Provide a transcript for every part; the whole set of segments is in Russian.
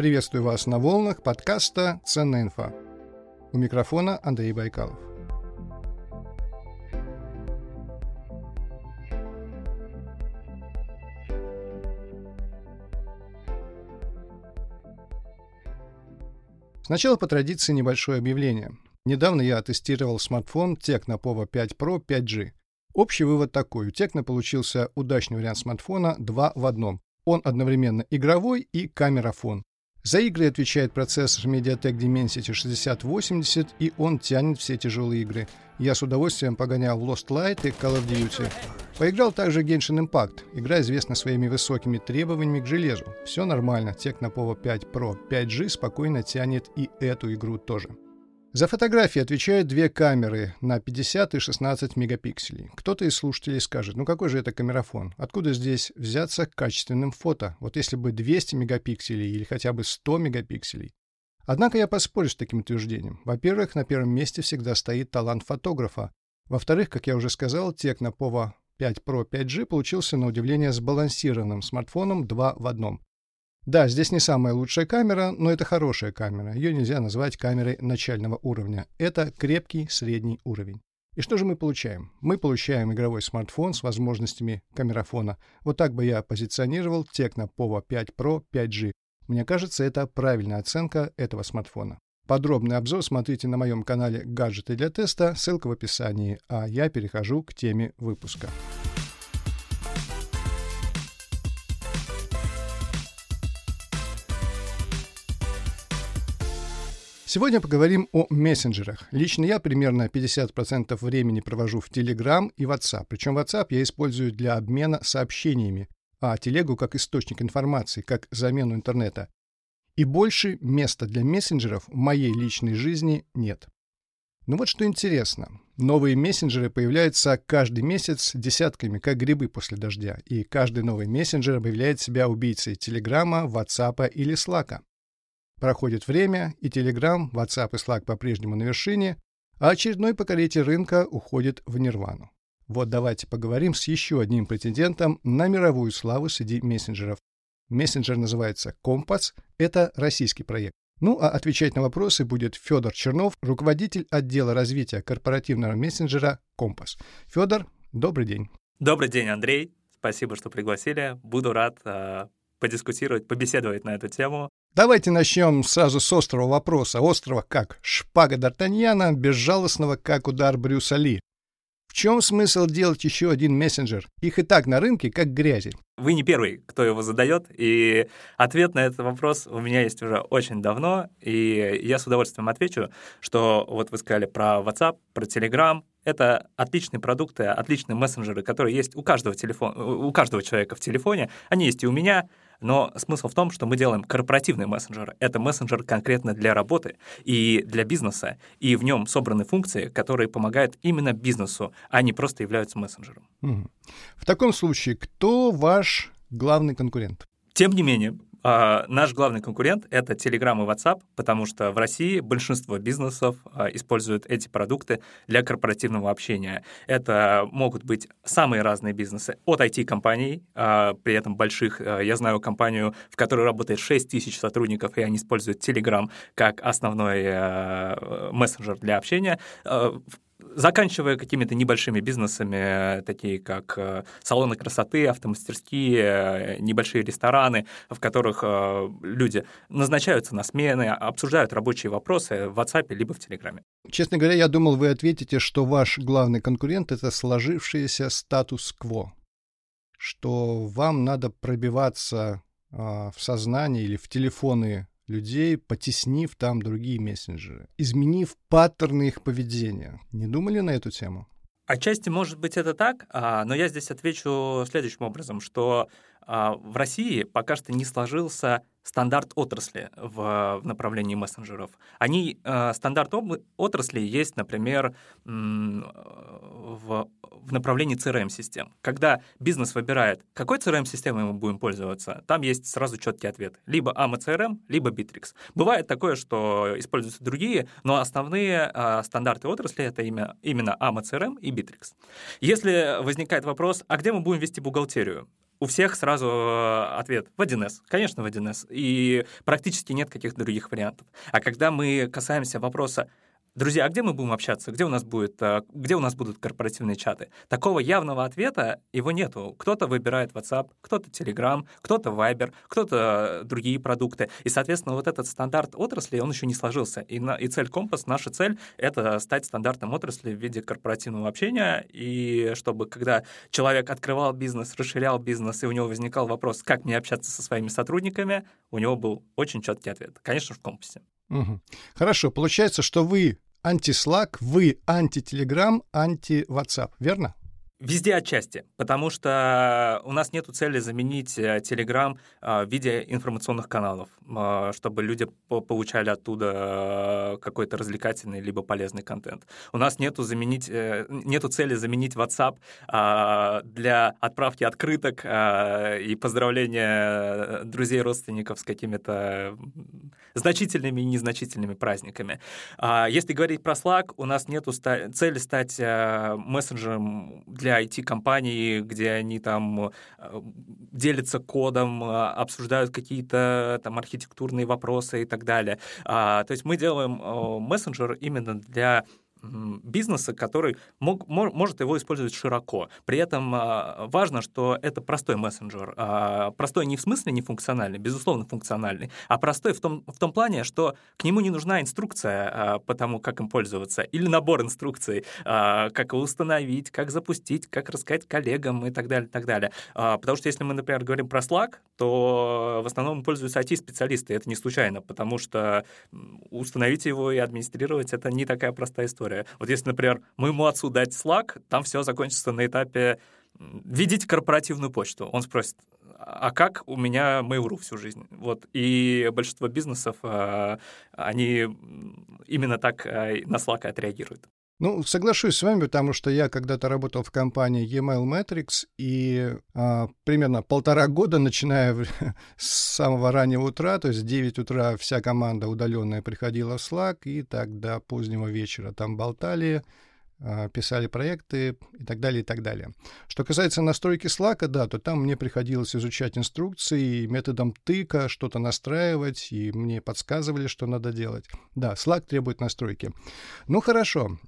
Приветствую вас на волнах подкаста «Ценная инфа». У микрофона Андрей Байкалов. Сначала по традиции небольшое объявление. Недавно я тестировал смартфон Tecno Pova 5 Pro 5G. Общий вывод такой. У Tecno получился удачный вариант смартфона 2 в одном. Он одновременно игровой и камерафон. За игры отвечает процессор MediaTek Dimensity 6080, и он тянет все тяжелые игры. Я с удовольствием погонял Lost Light и Call of Duty. Поиграл также Genshin Impact. Игра известна своими высокими требованиями к железу. Все нормально, Tecno Pova 5 Pro 5G спокойно тянет и эту игру тоже. За фотографии отвечают две камеры на 50 и 16 мегапикселей. Кто-то из слушателей скажет, ну какой же это камерафон? Откуда здесь взяться качественным фото? Вот если бы 200 мегапикселей или хотя бы 100 мегапикселей. Однако я поспорю с таким утверждением. Во-первых, на первом месте всегда стоит талант фотографа. Во-вторых, как я уже сказал, Tecno Pova 5 Pro 5G получился на удивление сбалансированным смартфоном 2 в одном. Да, здесь не самая лучшая камера, но это хорошая камера. Ее нельзя назвать камерой начального уровня. Это крепкий средний уровень. И что же мы получаем? Мы получаем игровой смартфон с возможностями камерафона. Вот так бы я позиционировал Tecno Pova 5 Pro 5G. Мне кажется, это правильная оценка этого смартфона. Подробный обзор смотрите на моем канале «Гаджеты для теста», ссылка в описании, а я перехожу к теме выпуска. Сегодня поговорим о мессенджерах. Лично я примерно 50% времени провожу в Telegram и WhatsApp. Причем WhatsApp я использую для обмена сообщениями, а телегу как источник информации, как замену интернета. И больше места для мессенджеров в моей личной жизни нет. Ну вот что интересно. Новые мессенджеры появляются каждый месяц десятками, как грибы после дождя. И каждый новый мессенджер объявляет себя убийцей Телеграма, WhatsApp или Slack. Проходит время, и Telegram, WhatsApp и Slack по-прежнему на вершине, а очередной покоритель рынка уходит в нирвану. Вот давайте поговорим с еще одним претендентом на мировую славу среди мессенджеров. Мессенджер называется Компас, это российский проект. Ну а отвечать на вопросы будет Федор Чернов, руководитель отдела развития корпоративного мессенджера Компас. Федор, добрый день. Добрый день, Андрей. Спасибо, что пригласили. Буду рад э, подискутировать, побеседовать на эту тему. Давайте начнем сразу с острого вопроса. Острова как шпага Д'Артаньяна, безжалостного как удар Брюса Ли. В чем смысл делать еще один мессенджер? Их и так на рынке как грязи. Вы не первый, кто его задает, и ответ на этот вопрос у меня есть уже очень давно, и я с удовольствием отвечу, что вот вы сказали про WhatsApp, про Telegram, это отличные продукты, отличные мессенджеры, которые есть у каждого, телефона, у каждого человека в телефоне. Они есть и у меня, но смысл в том, что мы делаем корпоративный мессенджер. Это мессенджер конкретно для работы и для бизнеса, и в нем собраны функции, которые помогают именно бизнесу, а не просто являются мессенджером. В таком случае, кто ваш главный конкурент? Тем не менее, а, наш главный конкурент — это Telegram и WhatsApp, потому что в России большинство бизнесов а, используют эти продукты для корпоративного общения. Это могут быть самые разные бизнесы, от IT-компаний, а, при этом больших. Я знаю компанию, в которой работает 6 тысяч сотрудников, и они используют Telegram как основной мессенджер для общения заканчивая какими-то небольшими бизнесами, такие как э, салоны красоты, автомастерские, э, небольшие рестораны, в которых э, люди назначаются на смены, обсуждают рабочие вопросы в WhatsApp либо в Телеграме. Честно говоря, я думал, вы ответите, что ваш главный конкурент — это сложившийся статус-кво, что вам надо пробиваться в сознание или в телефоны людей, потеснив там другие мессенджеры, изменив паттерны их поведения. Не думали на эту тему? Отчасти, может быть, это так, а, но я здесь отвечу следующим образом, что а, в России пока что не сложился стандарт отрасли в, в направлении мессенджеров. Они, э, стандарт отрасли есть, например, в, в направлении CRM-систем. Когда бизнес выбирает, какой CRM-системой мы будем пользоваться, там есть сразу четкий ответ. Либо AMA CRM, либо Bittrex. Бывает такое, что используются другие, но основные э, стандарты отрасли — это именно, именно AMA CRM и Bittrex. Если возникает вопрос, а где мы будем вести бухгалтерию? У всех сразу э, ответ в 1С. Конечно, в 1С. И практически нет каких-то других вариантов. А когда мы касаемся вопроса, Друзья, а где мы будем общаться? Где у нас будет, э, где у нас будут корпоративные чаты? Такого явного ответа его нету. Кто-то выбирает WhatsApp, кто-то Telegram, кто-то Viber, кто-то другие продукты. И, соответственно, вот этот стандарт отрасли, он еще не сложился. И, на, и цель Компас, наша цель — это стать стандартом отрасли в виде корпоративного общения, и чтобы, когда человек открывал бизнес, расширял бизнес, и у него возникал вопрос, как мне общаться со своими сотрудниками, у него был очень четкий ответ. Конечно, в Компасе. Угу. Хорошо, получается, что вы анти-Slack, вы анти-Telegram, анти-WhatsApp, верно? Везде отчасти, потому что у нас нет цели заменить э, Telegram э, в виде информационных каналов, э, чтобы люди получали оттуда какой-то развлекательный либо полезный контент. У нас нету заменить, нету цели заменить WhatsApp для отправки открыток и поздравления друзей, родственников с какими-то значительными и незначительными праздниками. А если говорить про Slack, у нас нет цели стать мессенджером для для IT-компаний, где они там э, делятся кодом, э, обсуждают какие-то там архитектурные вопросы и так далее. А, то есть мы делаем э, мессенджер именно для бизнеса, который мог, может его использовать широко. При этом а, важно, что это простой мессенджер. А, простой не в смысле не функциональный, безусловно функциональный, а простой в том, в том плане, что к нему не нужна инструкция а, по тому, как им пользоваться, или набор инструкций, как его установить, как запустить, как рассказать коллегам и так далее, и так далее. Потому что если мы, например, говорим про Slack, то в основном пользуются IT-специалисты, это не случайно, потому что установить его и администрировать — это не такая простая история история. Вот если, например, моему отцу дать Slack, там все закончится на этапе «введите корпоративную почту». Он спросит, а как у меня Mail.ru всю жизнь? Вот. И большинство бизнесов, а, они именно так а, на Slack отреагируют. Ну, соглашусь с вами, потому что я когда-то работал в компании Email Metrics, и а, примерно полтора года, начиная с самого раннего утра, то есть в 9 утра вся команда удаленная приходила в Slack, и так до позднего вечера там болтали, а, писали проекты и так далее, и так далее. Что касается настройки Slack, да, то там мне приходилось изучать инструкции, методом тыка что-то настраивать, и мне подсказывали, что надо делать. Да, Slack требует настройки. Ну, хорошо.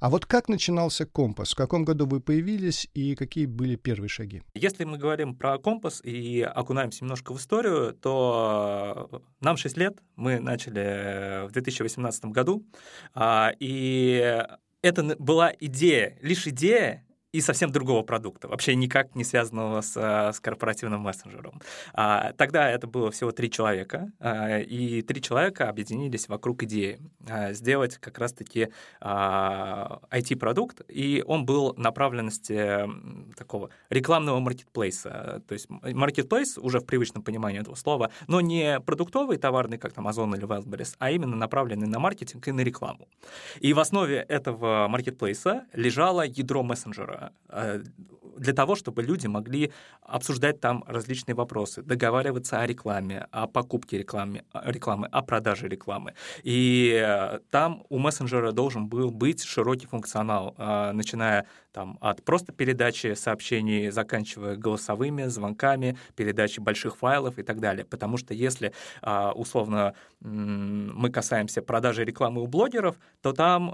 А вот как начинался компас? В каком году вы появились и какие были первые шаги? Если мы говорим про компас и окунаемся немножко в историю, то нам 6 лет, мы начали в 2018 году, а, и это была идея, лишь идея, и совсем другого продукта, вообще никак не связанного с, э, с корпоративным мессенджером. А, тогда это было всего три человека, а, и три человека объединились вокруг идеи а, сделать как раз-таки а, IT-продукт, и он был направленности такого рекламного маркетплейса. То есть маркетплейс уже в привычном понимании этого слова, но не продуктовый товарный, как Amazon или Wildberries, а именно направленный на маркетинг и на рекламу. И в основе этого маркетплейса лежало ядро мессенджера, Э, для того, чтобы люди могли обсуждать там различные вопросы, договариваться о рекламе, о покупке рекламы, рекламы о продаже рекламы. И э, там у мессенджера должен был быть широкий функционал, э, начиная там, от просто передачи сообщений, заканчивая голосовыми, звонками, передачи больших файлов и так далее. Потому что если, условно, мы касаемся продажи рекламы у блогеров, то там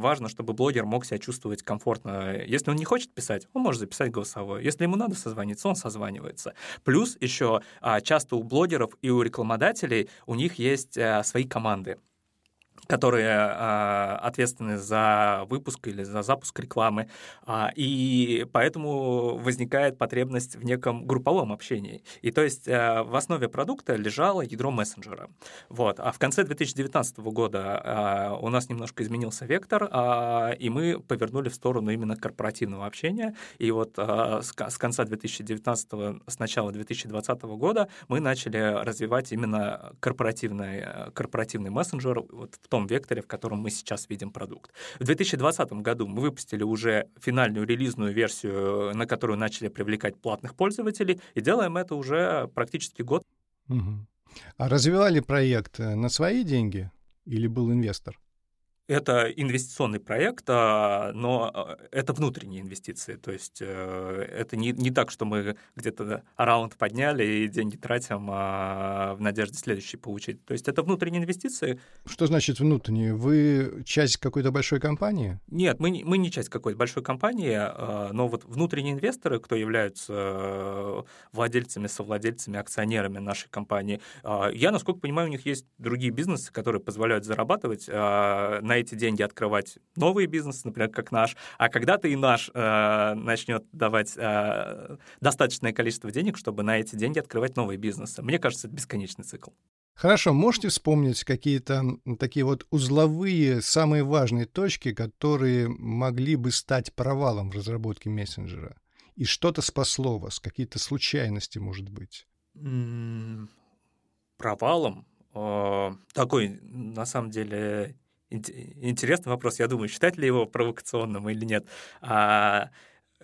важно, чтобы блогер мог себя чувствовать комфортно. Если он не хочет писать, он может записать голосовое. Если ему надо созвониться, он созванивается. Плюс еще а, часто у блогеров и у рекламодателей у них есть а, свои команды которые э, ответственны за выпуск или за запуск рекламы, э, и поэтому возникает потребность в неком групповом общении. И то есть э, в основе продукта лежало ядро мессенджера. Вот. А в конце 2019 года э, у нас немножко изменился вектор, э, и мы повернули в сторону именно корпоративного общения. И вот э, с, с конца 2019, с начала 2020 года мы начали развивать именно корпоративный, корпоративный мессенджер вот в том том векторе, в котором мы сейчас видим продукт. В 2020 году мы выпустили уже финальную релизную версию, на которую начали привлекать платных пользователей, и делаем это уже практически год. Угу. А развивали проект э, на свои деньги или был инвестор? Это инвестиционный проект, а, но а, это внутренние инвестиции. То есть э, это не, не так, что мы где-то раунд подняли и деньги тратим а, в надежде следующий получить. То есть это внутренние инвестиции. Что значит внутренние? Вы часть какой-то большой компании? Нет, мы, мы не часть какой-то большой компании, но вот внутренние инвесторы, кто являются э, владельцами, совладельцами, акционерами нашей компании, я, насколько понимаю, у них есть другие бизнесы, которые позволяют зарабатывать на эти деньги открывать новые бизнесы, например, как наш, а когда-то и наш э, начнет давать э, достаточное количество денег, чтобы на эти деньги открывать новые бизнесы. Мне кажется, это бесконечный цикл. Хорошо, можете вспомнить какие-то такие вот узловые, самые важные точки, которые могли бы стать провалом в разработке мессенджера? И что-то спасло вас, какие-то случайности, может быть? Провалом? Такой, на самом деле, Интересный вопрос. Я думаю, считать ли его провокационным или нет. А,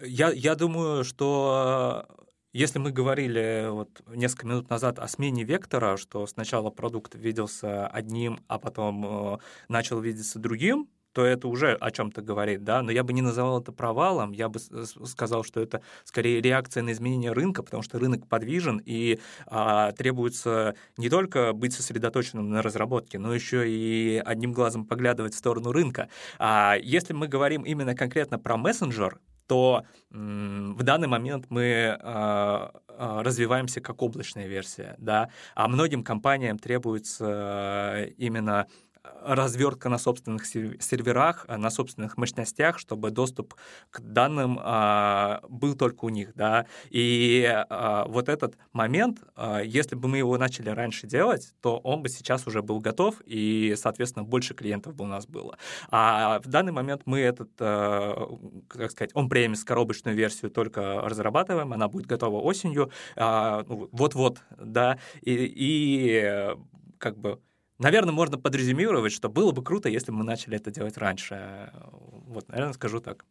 я, я думаю, что если мы говорили вот несколько минут назад о смене вектора, что сначала продукт виделся одним, а потом э, начал видеться другим, то это уже о чем-то говорит, да, но я бы не называл это провалом, я бы сказал, что это скорее реакция на изменение рынка, потому что рынок подвижен и а, требуется не только быть сосредоточенным на разработке, но еще и одним глазом поглядывать в сторону рынка. А если мы говорим именно конкретно про мессенджер, то в данный момент мы а, а, развиваемся как облачная версия, да, а многим компаниям требуется именно развертка на собственных серверах, э, на собственных мощностях, чтобы доступ к данным а, был только у них, да. И а, вот этот момент, а, если бы мы его начали раньше делать, то он бы сейчас уже был готов, и, соответственно, больше клиентов бы у нас было. А в данный момент мы этот, а, как сказать, он премис коробочную версию только разрабатываем, она будет готова осенью, а, ну, вот-вот, да, и, и как бы Наверное, можно подрезюмировать, что было бы круто, если бы мы начали это делать раньше. Вот, наверное, скажу так.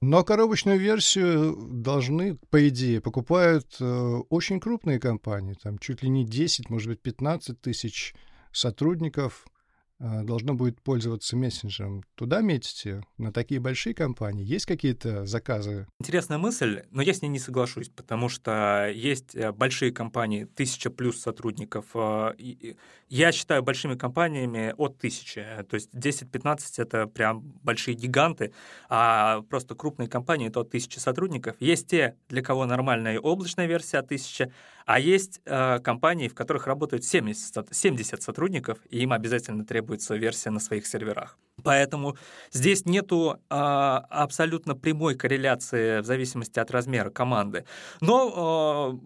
Но коробочную версию должны, по идее, покупают э, очень крупные компании, там чуть ли не 10, может быть, 15 тысяч сотрудников. А, должно будет пользоваться мессенджером, туда метите? На такие большие компании? Есть какие-то заказы? Интересная мысль, но я с ней не соглашусь, потому что есть э, большие компании, тысяча плюс сотрудников. А, я считаю большими компаниями от тысячи, то есть 10-15 — это прям большие гиганты, а просто крупные компании — это от тысячи сотрудников. Есть те, для кого нормальная облачная версия от тысячи, а есть э, компании, в которых работают 70, 70 сотрудников, и им обязательно требуется версия на своих серверах. Поэтому здесь нету э, абсолютно прямой корреляции в зависимости от размера команды. Но,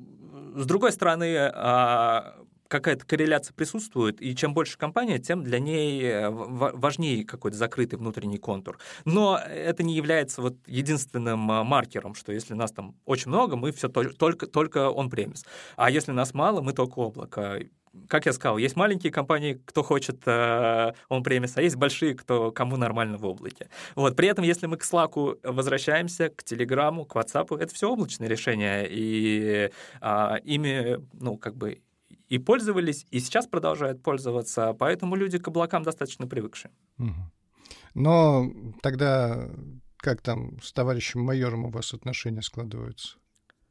э, с другой стороны, э, какая-то корреляция присутствует, и чем больше компания, тем для ней э, важнее какой-то закрытый внутренний контур. Но это не является вот единственным а, маркером, что если нас там очень много, мы все только, только он-премис. А если нас мало, мы только облако как я сказал, есть маленькие компании, кто хочет э, он-премис, а есть большие, кто, кому нормально в облаке. Вот. При этом, если мы к Slack возвращаемся, к Телеграму, к WhatsApp, это все облачные решения, и э, ими, ну, как бы и пользовались, и сейчас продолжают пользоваться, поэтому люди к облакам достаточно привыкшие. Но тогда как там с товарищем майором у вас отношения складываются,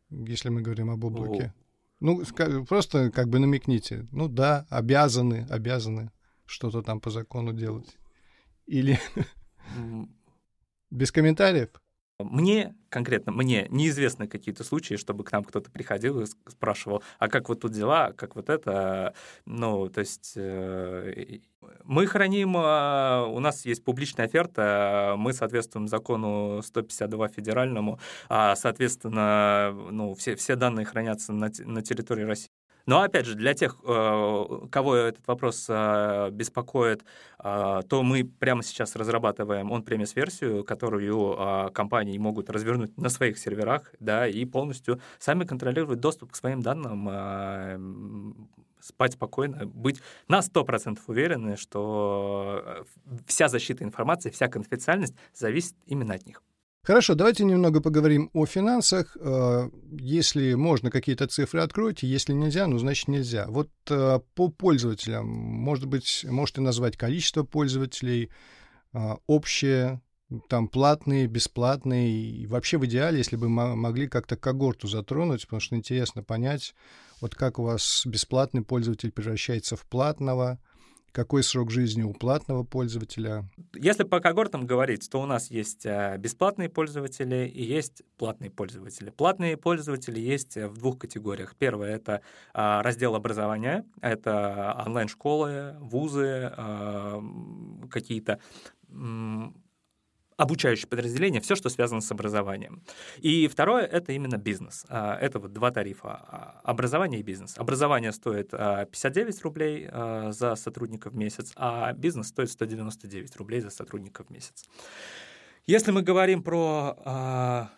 если мы говорим об облаке? О. Ну, просто как бы намекните. Ну да, обязаны, обязаны что-то там по закону делать. Или без комментариев? Мне, конкретно мне, неизвестны какие-то случаи, чтобы к нам кто-то приходил и спрашивал, а как вот тут дела, как вот это, ну, то есть э, мы храним, э, у нас есть публичная оферта, мы соответствуем закону 152 федеральному, а, соответственно, ну, все, все данные хранятся на, на территории России. Но опять же, для тех, э, кого этот вопрос э, беспокоит, э, то мы прямо сейчас разрабатываем он-премис версию, которую компании могут развернуть на своих серверах, да, и полностью сами контролировать доступ к своим данным, спать спокойно, быть на 100% уверены, что вся защита информации, вся конфиденциальность зависит именно от них. Хорошо, давайте немного поговорим о финансах. Э, если можно, какие-то цифры откройте, если нельзя, ну, значит, нельзя. Вот э, по пользователям, может быть, можете назвать количество пользователей, а, общее, там платные, бесплатные, и вообще в идеале, если бы могли как-то когорту затронуть, потому что интересно понять, вот как у вас бесплатный пользователь превращается в платного, какой срок жизни у платного пользователя? Если по когортам говорить, то у нас есть э, бесплатные пользователи и есть платные пользователи. Платные пользователи есть в двух категориях. Первое — это а, раздел образования, это онлайн-школы, вузы, а, какие-то обучающие подразделения, все, что связано с образованием. И второе — это именно бизнес. А, это вот два тарифа а, — образование и бизнес. Образование стоит 59 а, рублей за сотрудника в месяц, а бизнес стоит 199 рублей за сотрудника в месяц. Если мы говорим про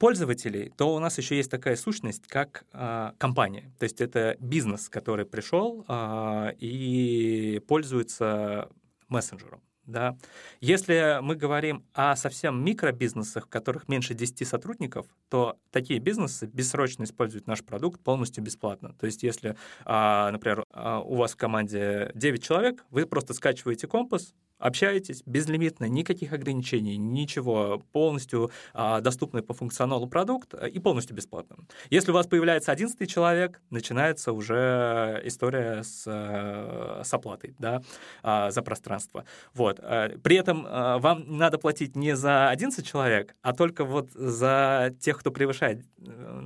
пользователей, то у нас еще есть такая сущность, как э, компания. То есть это бизнес, который пришел э, и пользуется мессенджером. Да. Если мы говорим о совсем микробизнесах, в которых меньше 10 сотрудников, то такие бизнесы бессрочно используют наш продукт полностью бесплатно. То есть если, а, например, а, у вас в команде 9 человек, вы просто скачиваете компас, общаетесь безлимитно, никаких ограничений, ничего, полностью а, доступный по функционалу продукт и полностью бесплатно. Если у вас появляется одиннадцатый человек, начинается уже история с, э, с оплатой да, а, за пространство. Вот. А, при этом вам надо платить не за 11 человек, а только вот за тех, кто превышает э,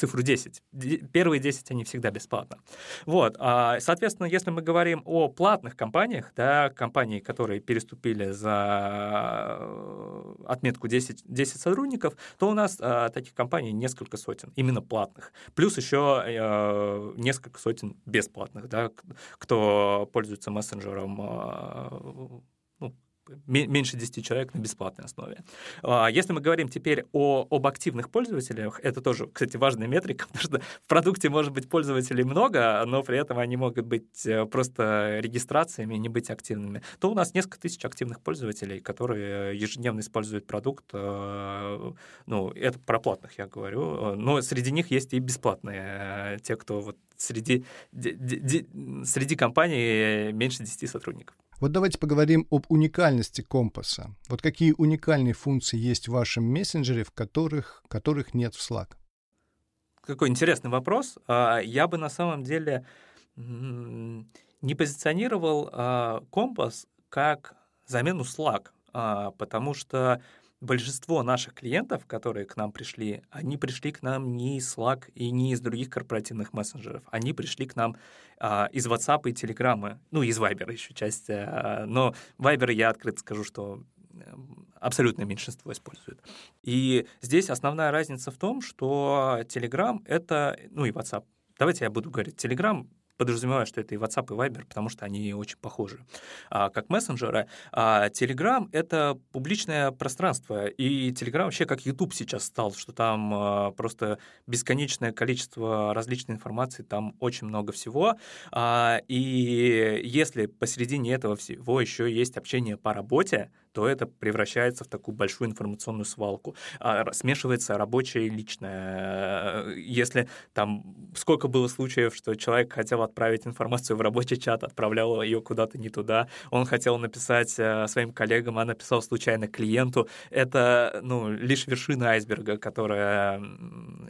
цифру 10. Первые 10, они всегда бесплатно. Вот. А, соответственно, если мы говорим о платных компаниях, да, компании, которые переступили за э, отметку 10, 10 сотрудников, то у нас а, таких компаний несколько сотен, именно платных. Плюс еще а, несколько сотен бесплатных, да, кто пользуется мессенджером меньше 10 человек на бесплатной основе. А, если мы говорим теперь о, об активных пользователях, это тоже, кстати, важная метрика, потому что в продукте может быть пользователей много, но при этом они могут быть э, просто регистрациями, не быть активными, то у нас несколько тысяч активных пользователей, которые ежедневно используют продукт. Э, ну, это про платных я говорю, но среди них есть и бесплатные, э, те, кто вот среди, среди компаний меньше 10 сотрудников. Вот давайте поговорим об уникальности компаса. Вот какие уникальные функции есть в вашем мессенджере, в которых, которых нет в Slack? Какой интересный вопрос. А, я бы на самом деле не позиционировал а, компас как замену Slack, а, потому что большинство наших клиентов, которые к нам пришли, они пришли к нам не из Slack и не из других корпоративных мессенджеров. Они пришли к нам а, из WhatsApp и Telegram, ну, из Viber еще часть. А, но Viber я открыто скажу, что абсолютное меньшинство использует. И здесь основная разница в том, что Telegram — это, ну и WhatsApp, Давайте я буду говорить. Telegram подразумеваю, что это и WhatsApp, и Viber, потому что они очень похожи. А, как мессенджеры, а Telegram — это публичное пространство, и Telegram вообще как YouTube сейчас стал, что там а, просто бесконечное количество различной информации, там очень много всего, а, и если посередине этого всего еще есть общение по работе, то это превращается в такую большую информационную свалку. А, смешивается рабочее и личное. Если там сколько было случаев, что человек хотел отправить информацию в рабочий чат, отправлял ее куда-то не туда, он хотел написать э, своим коллегам, а написал случайно клиенту. Это ну, лишь вершина айсберга, которая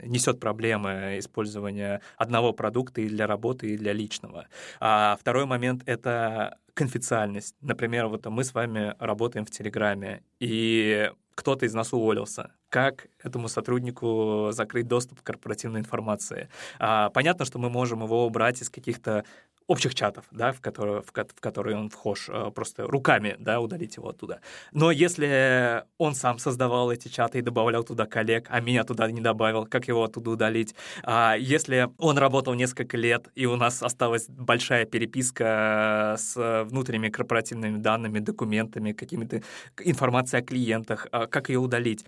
несет проблемы использования одного продукта и для работы, и для личного. А второй момент — это конфиденциальность. Например, вот мы с вами работаем в Телеграме, и кто-то из нас уволился. Как этому сотруднику закрыть доступ к корпоративной информации? А, понятно, что мы можем его убрать из каких-то общих чатов, да, в, которые, в, в которые он вхож, э, просто руками да, удалить его оттуда. Но если он сам создавал эти чаты и добавлял туда коллег, а меня туда не добавил, как его оттуда удалить? А если он работал несколько лет, и у нас осталась большая переписка с внутренними корпоративными данными, документами, какими-то информацией о клиентах, а как ее удалить?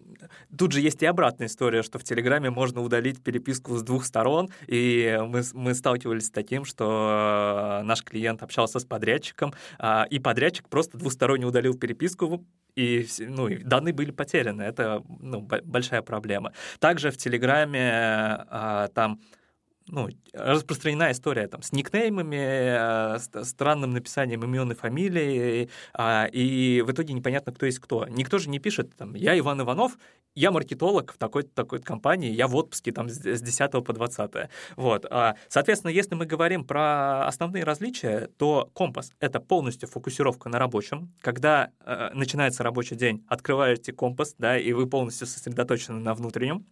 Тут же есть и обратная история, что в Телеграме можно удалить переписку с двух сторон, и мы, мы сталкивались с таким, что Э, наш клиент общался с подрядчиком, а, и подрядчик просто двусторонне удалил переписку, и, ну, и данные были потеряны. Это ну, большая проблема. Также в Телеграме а, там ну, распространена история там, с никнеймами, с странным написанием имен и фамилий, и в итоге непонятно, кто есть кто. Никто же не пишет, там, я Иван Иванов, я маркетолог в такой-то такой компании, я в отпуске там с 10 по 20. Вот. Соответственно, если мы говорим про основные различия, то компас — это полностью фокусировка на рабочем. Когда э, начинается рабочий день, открываете компас, да, и вы полностью сосредоточены на внутреннем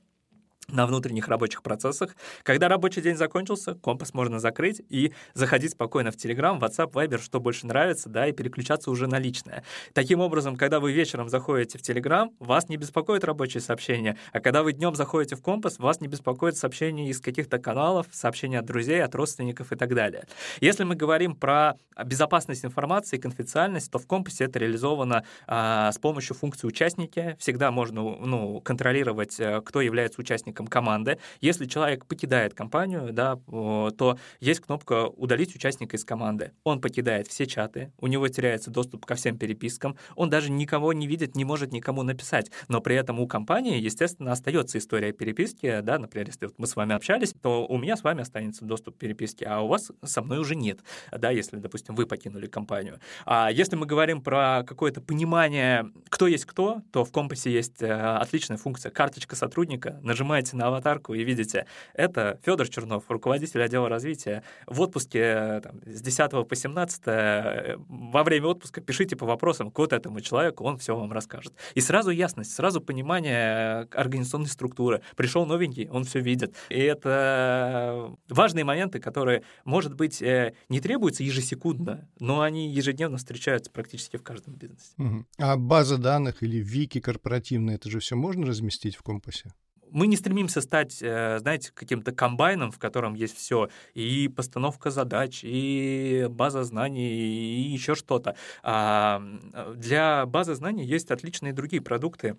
на внутренних рабочих процессах. Когда рабочий день закончился, компас можно закрыть и заходить спокойно в Telegram, WhatsApp, Viber, что больше нравится, да, и переключаться уже на личное. Таким образом, когда вы вечером заходите в Telegram, вас не беспокоит рабочие сообщения, а когда вы днем заходите в компас, вас не беспокоит сообщения из каких-то каналов, сообщения от друзей, от родственников и так далее. Если мы говорим про безопасность информации и конфиденциальность, то в компасе это реализовано а, с помощью функции участники. Всегда можно ну, контролировать, э, кто является участником участником команды. Если человек покидает компанию, да, то есть кнопка «Удалить участника из команды». Он покидает все чаты, у него теряется доступ ко всем перепискам, он даже никого не видит, не может никому написать. Но при этом у компании, естественно, остается история переписки, да, например, если вот мы с вами общались, то у меня с вами останется доступ к переписке, а у вас со мной уже нет, да, если, допустим, вы покинули компанию. А если мы говорим про какое-то понимание, кто есть кто, то в компасе есть э, отличная функция карточка сотрудника, нажимаете нажимаете на аватарку и видите, это Федор Чернов, руководитель отдела развития, в отпуске там, с 10 по 17 э, во время отпуска пишите по вопросам к вот этому человеку, он все вам расскажет. И сразу ясность, сразу понимание организационной структуры. Пришел новенький, он все видит. И это важные моменты, которые, может быть, э, не требуются ежесекундно, но они ежедневно встречаются практически в каждом бизнесе. Угу. А база данных или вики корпоративные, это же все можно разместить в компасе? Мы не стремимся стать, э, знаете, каким-то комбайном, в котором есть все, и постановка задач, и база знаний, и еще что-то. А, для базы знаний есть отличные другие продукты,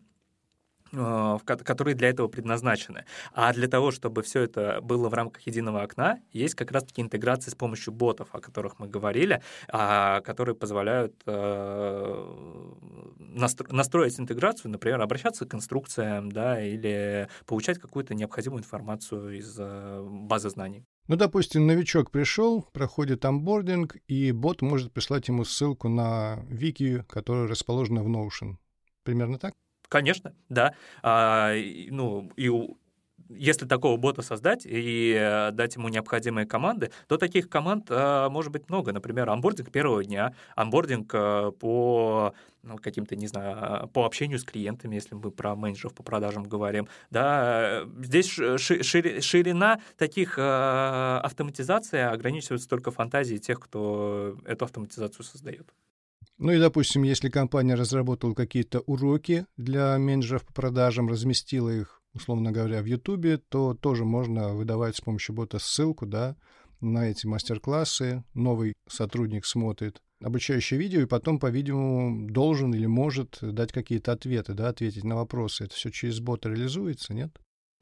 которые для этого предназначены. А для того, чтобы все это было в рамках единого окна, есть как раз-таки интеграции с помощью ботов, о которых мы говорили, а, которые позволяют э, настроить интеграцию, например, обращаться к инструкциям, да, или получать какую-то необходимую информацию из э, базы знаний. Ну, допустим, новичок пришел, проходит амбординг, и бот может прислать ему ссылку на вики, которая расположена в Notion. Примерно так? Конечно, да. А, ну, и если такого бота создать и э, дать ему необходимые команды, то таких команд а, может быть много. Например, амбординг первого дня, амбординг а, по ну, каким-то, не знаю, по общению с клиентами, если мы про менеджеров по продажам говорим. Да, здесь ширина таких автоматизаций ограничивается только фантазией тех, кто эту автоматизацию создает. Ну и, допустим, если компания разработала какие-то уроки для менеджеров по продажам, разместила их, условно говоря, в Ютубе, то тоже можно выдавать с помощью бота ссылку, да, на эти мастер-классы. Новый сотрудник смотрит обучающее видео и потом, по-видимому, должен или может дать какие-то ответы, да, ответить на вопросы. Это все через бота реализуется, нет?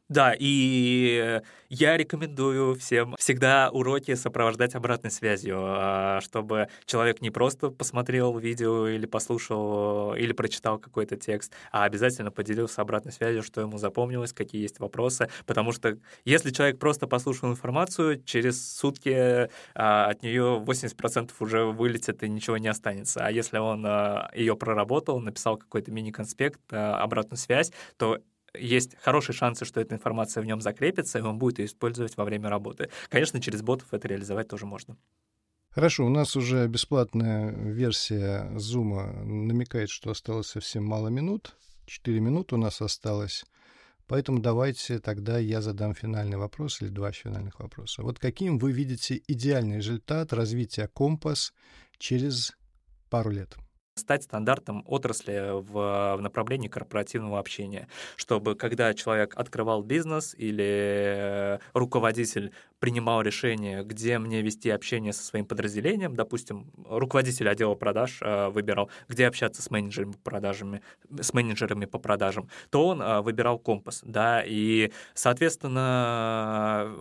Да, и я рекомендую всем всегда уроки сопровождать обратной связью, а, чтобы человек не просто посмотрел видео или послушал, или прочитал какой-то текст, а обязательно поделился обратной связью, что ему запомнилось, какие есть вопросы, потому что если человек просто послушал информацию, через сутки а, от нее 80% уже вылетит и ничего не останется. А если он а, ее проработал, написал какой-то мини-конспект, обратную связь, то есть хорошие шансы, что эта информация в нем закрепится, и он будет ее использовать во время работы. Конечно, через ботов это реализовать тоже можно. Хорошо, у нас уже бесплатная версия Zoom намекает, что осталось совсем мало минут. Четыре минуты у нас осталось. Поэтому давайте тогда я задам финальный вопрос или два финальных вопроса. Вот каким вы видите идеальный результат развития Компас через пару лет? Стать стандартом отрасли в, в направлении корпоративного общения, чтобы когда человек открывал бизнес или руководитель принимал решение, где мне вести общение со своим подразделением, допустим, руководитель отдела продаж э, выбирал, где общаться с менеджерами по продажам, с менеджерами по продажам, то он э, выбирал компас, да, и, соответственно,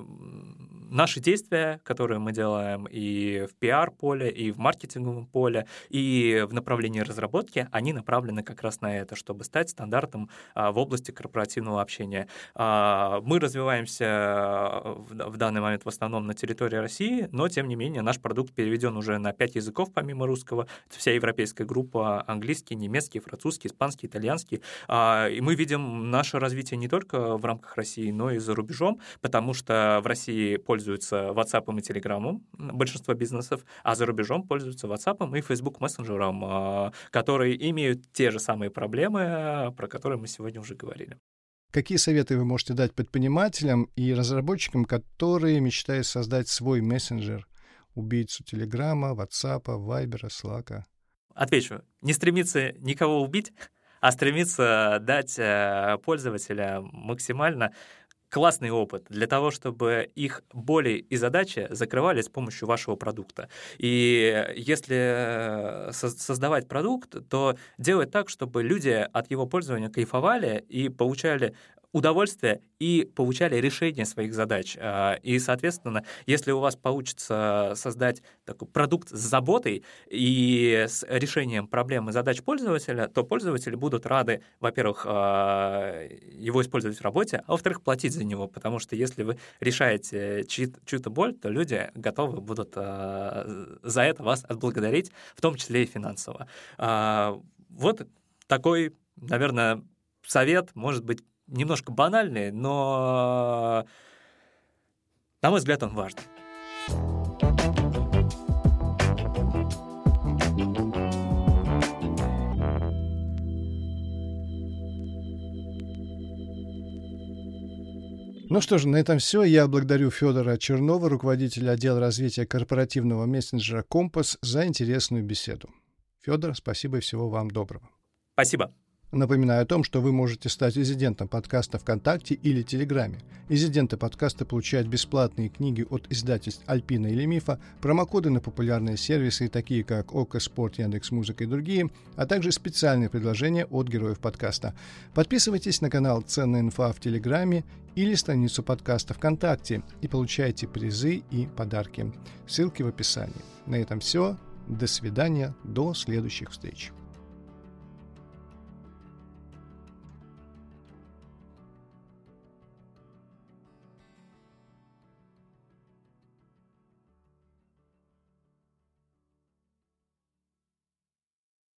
наши действия, которые мы делаем и в пиар-поле, и в маркетинговом поле, и в направлении разработки, они направлены как раз на это, чтобы стать стандартом а, в области корпоративного общения. А, мы развиваемся в данный момент в основном на территории России, но, тем не менее, наш продукт переведен уже на пять языков помимо русского. Это вся европейская группа английский, немецкий, французский, испанский, итальянский. А, и мы видим наше развитие не только в рамках России, но и за рубежом, потому что в России пользуются WhatsApp и Telegram большинство бизнесов, а за рубежом пользуются WhatsApp и Facebook мессенджером, а, которые имеют те же самые проблемы, про которые мы сегодня уже говорили. Какие советы вы можете дать предпринимателям и разработчикам, которые мечтают создать свой мессенджер, убийцу Телеграма, Ватсапа, Вайбера, Слака? Отвечу. Не стремиться никого убить, а стремиться дать э, пользователя максимально классный опыт для того, чтобы их боли и задачи закрывали с помощью вашего продукта. И если э, создавать продукт, то делать так, чтобы люди от его пользования кайфовали и получали удовольствие и получали решение своих задач. А, и, соответственно, если у вас получится создать такой продукт с заботой и с решением проблем и задач пользователя, то пользователи будут рады, во-первых, а, его использовать в работе, а во-вторых, платить за него, потому что если вы решаете чью-то боль, то люди готовы будут а, за это вас отблагодарить, в том числе и финансово. Вот такой, наверное, совет, может быть, немножко банальный, но, на мой взгляд, он важный. Ну что же, на этом все. Я благодарю Федора Чернова, руководителя отдела развития корпоративного мессенджера «Компас», за интересную беседу. Федор, спасибо и всего вам доброго. Спасибо. Напоминаю о том, что вы можете стать резидентом подкаста ВКонтакте или Телеграме. Резиденты подкаста получают бесплатные книги от издательств Альпина или Мифа, промокоды на популярные сервисы, такие как ОКО Спорт, Яндекс Музыка и другие, а также специальные предложения от героев подкаста. Подписывайтесь на канал «Ценная инфа» в Телеграме или страницу подкаста ВКонтакте и получайте призы и подарки. Ссылки в описании. На этом все. До свидания. До следующих встреч.